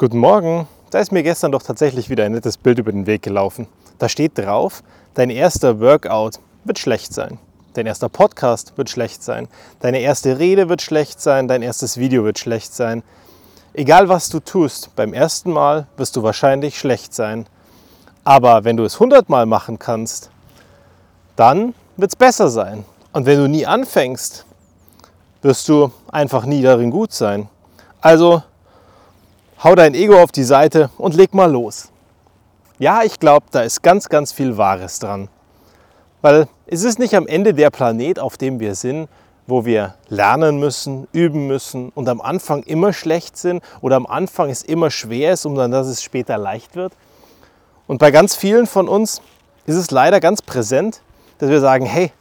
Guten Morgen. Da ist mir gestern doch tatsächlich wieder ein nettes Bild über den Weg gelaufen. Da steht drauf, dein erster Workout wird schlecht sein. Dein erster Podcast wird schlecht sein. Deine erste Rede wird schlecht sein. Dein erstes Video wird schlecht sein. Egal was du tust, beim ersten Mal wirst du wahrscheinlich schlecht sein. Aber wenn du es 100 Mal machen kannst, dann wird es besser sein. Und wenn du nie anfängst, wirst du einfach nie darin gut sein. Also hau dein Ego auf die Seite und leg mal los. Ja, ich glaube, da ist ganz, ganz viel Wahres dran. Weil es ist nicht am Ende der Planet, auf dem wir sind, wo wir lernen müssen, üben müssen und am Anfang immer schlecht sind oder am Anfang es immer schwer ist, um dann, dass es später leicht wird. Und bei ganz vielen von uns ist es leider ganz präsent, dass wir sagen, hey,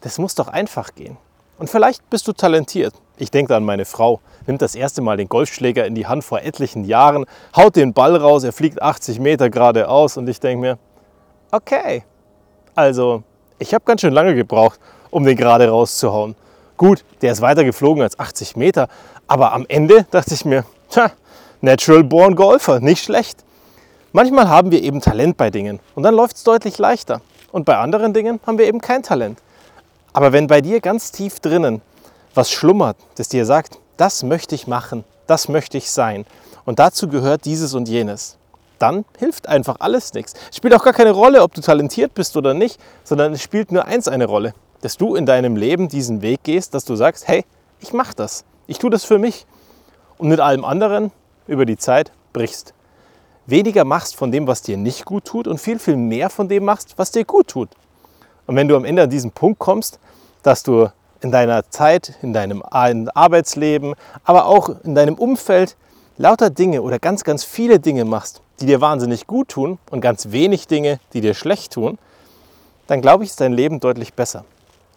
das muss doch einfach gehen. Und vielleicht bist du talentiert. Ich denke an meine Frau, nimmt das erste Mal den Golfschläger in die Hand vor etlichen Jahren, haut den Ball raus, er fliegt 80 Meter geradeaus und ich denke mir, okay, also ich habe ganz schön lange gebraucht, um den gerade rauszuhauen. Gut, der ist weiter geflogen als 80 Meter, aber am Ende dachte ich mir, tja, Natural Born Golfer, nicht schlecht. Manchmal haben wir eben Talent bei Dingen und dann läuft es deutlich leichter. Und bei anderen Dingen haben wir eben kein Talent. Aber wenn bei dir ganz tief drinnen was schlummert, das dir sagt, das möchte ich machen, das möchte ich sein und dazu gehört dieses und jenes, dann hilft einfach alles nichts. Es spielt auch gar keine Rolle, ob du talentiert bist oder nicht, sondern es spielt nur eins eine Rolle, dass du in deinem Leben diesen Weg gehst, dass du sagst, hey, ich mache das, ich tue das für mich und mit allem anderen über die Zeit brichst. Weniger machst von dem, was dir nicht gut tut und viel, viel mehr von dem machst, was dir gut tut. Und wenn du am Ende an diesen Punkt kommst, dass du in deiner Zeit, in deinem Arbeitsleben, aber auch in deinem Umfeld lauter Dinge oder ganz, ganz viele Dinge machst, die dir wahnsinnig gut tun und ganz wenig Dinge, die dir schlecht tun, dann glaube ich, ist dein Leben deutlich besser.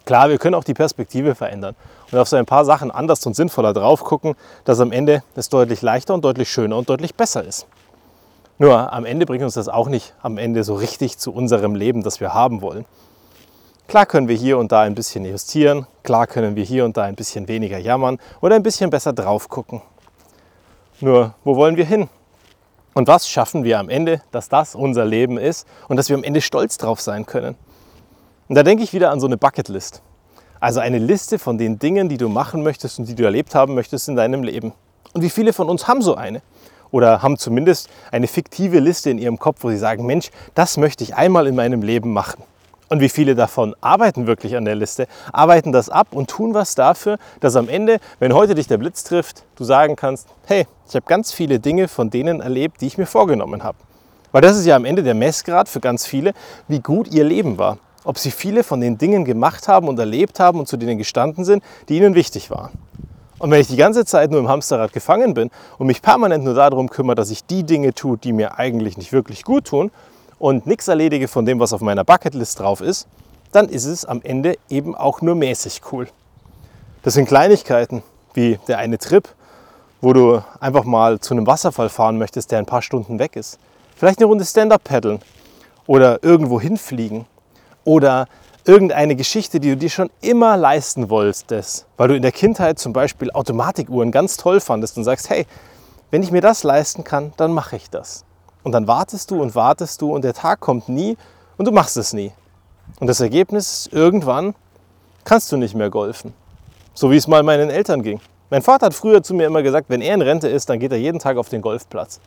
Klar, wir können auch die Perspektive verändern und auf so ein paar Sachen anders und sinnvoller drauf gucken, dass am Ende es deutlich leichter und deutlich schöner und deutlich besser ist. Nur am Ende bringt uns das auch nicht am Ende so richtig zu unserem Leben, das wir haben wollen. Klar können wir hier und da ein bisschen justieren, klar können wir hier und da ein bisschen weniger jammern oder ein bisschen besser drauf gucken. Nur, wo wollen wir hin? Und was schaffen wir am Ende, dass das unser Leben ist und dass wir am Ende stolz drauf sein können? Und da denke ich wieder an so eine Bucketlist. Also eine Liste von den Dingen, die du machen möchtest und die du erlebt haben möchtest in deinem Leben. Und wie viele von uns haben so eine? Oder haben zumindest eine fiktive Liste in ihrem Kopf, wo sie sagen, Mensch, das möchte ich einmal in meinem Leben machen. Und wie viele davon arbeiten wirklich an der Liste, arbeiten das ab und tun was dafür, dass am Ende, wenn heute dich der Blitz trifft, du sagen kannst, hey, ich habe ganz viele Dinge von denen erlebt, die ich mir vorgenommen habe. Weil das ist ja am Ende der Messgrad für ganz viele, wie gut ihr Leben war. Ob sie viele von den Dingen gemacht haben und erlebt haben und zu denen gestanden sind, die ihnen wichtig waren. Und wenn ich die ganze Zeit nur im Hamsterrad gefangen bin und mich permanent nur darum kümmere, dass ich die Dinge tue, die mir eigentlich nicht wirklich gut tun, und nichts erledige von dem, was auf meiner Bucketlist drauf ist, dann ist es am Ende eben auch nur mäßig cool. Das sind Kleinigkeiten wie der eine Trip, wo du einfach mal zu einem Wasserfall fahren möchtest, der ein paar Stunden weg ist. Vielleicht eine Runde Stand-up paddeln oder irgendwo hinfliegen oder irgendeine Geschichte, die du dir schon immer leisten wolltest, weil du in der Kindheit zum Beispiel Automatikuhren ganz toll fandest und sagst, hey, wenn ich mir das leisten kann, dann mache ich das. Und dann wartest du und wartest du und der Tag kommt nie und du machst es nie. Und das Ergebnis ist, irgendwann kannst du nicht mehr golfen. So wie es mal meinen Eltern ging. Mein Vater hat früher zu mir immer gesagt, wenn er in Rente ist, dann geht er jeden Tag auf den Golfplatz.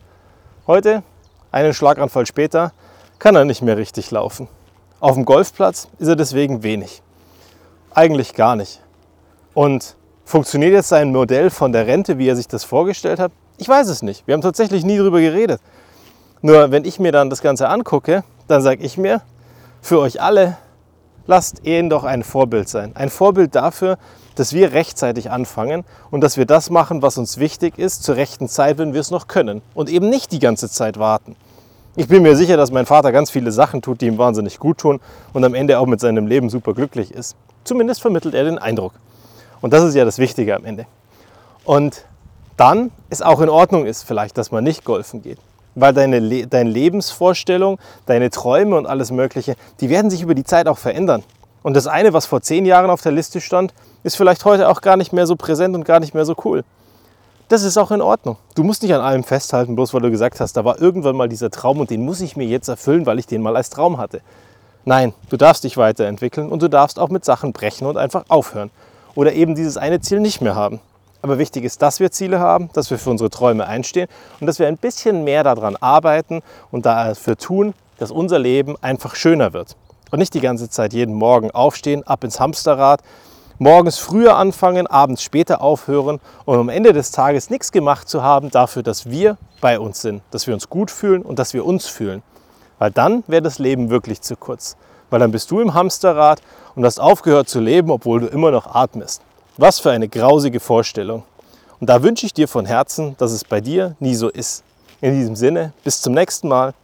Heute, einen Schlaganfall später, kann er nicht mehr richtig laufen. Auf dem Golfplatz ist er deswegen wenig. Eigentlich gar nicht. Und funktioniert jetzt sein Modell von der Rente, wie er sich das vorgestellt hat? Ich weiß es nicht. Wir haben tatsächlich nie darüber geredet. Nur wenn ich mir dann das Ganze angucke, dann sage ich mir, für euch alle, lasst ihn doch ein Vorbild sein. Ein Vorbild dafür, dass wir rechtzeitig anfangen und dass wir das machen, was uns wichtig ist, zur rechten Zeit, wenn wir es noch können. Und eben nicht die ganze Zeit warten. Ich bin mir sicher, dass mein Vater ganz viele Sachen tut, die ihm wahnsinnig gut tun und am Ende auch mit seinem Leben super glücklich ist. Zumindest vermittelt er den Eindruck. Und das ist ja das Wichtige am Ende. Und dann ist auch in Ordnung ist vielleicht, dass man nicht golfen geht weil deine, deine Lebensvorstellung, deine Träume und alles Mögliche, die werden sich über die Zeit auch verändern. Und das eine, was vor zehn Jahren auf der Liste stand, ist vielleicht heute auch gar nicht mehr so präsent und gar nicht mehr so cool. das ist auch in Ordnung. Du musst nicht an allem festhalten, bloß weil du gesagt hast, da war irgendwann mal dieser Traum und den muss ich mir jetzt erfüllen, weil ich den mal als Traum hatte. Nein, du darfst dich weiterentwickeln und du darfst auch mit Sachen brechen und einfach aufhören. Oder eben dieses eine Ziel nicht mehr haben. Aber wichtig ist, dass wir Ziele haben, dass wir für unsere Träume einstehen und dass wir ein bisschen mehr daran arbeiten und dafür tun, dass unser Leben einfach schöner wird. Und nicht die ganze Zeit jeden Morgen aufstehen, ab ins Hamsterrad, morgens früher anfangen, abends später aufhören und am Ende des Tages nichts gemacht zu haben dafür, dass wir bei uns sind, dass wir uns gut fühlen und dass wir uns fühlen. Weil dann wäre das Leben wirklich zu kurz. Weil dann bist du im Hamsterrad und hast aufgehört zu leben, obwohl du immer noch atmest. Was für eine grausige Vorstellung. Und da wünsche ich dir von Herzen, dass es bei dir nie so ist. In diesem Sinne, bis zum nächsten Mal.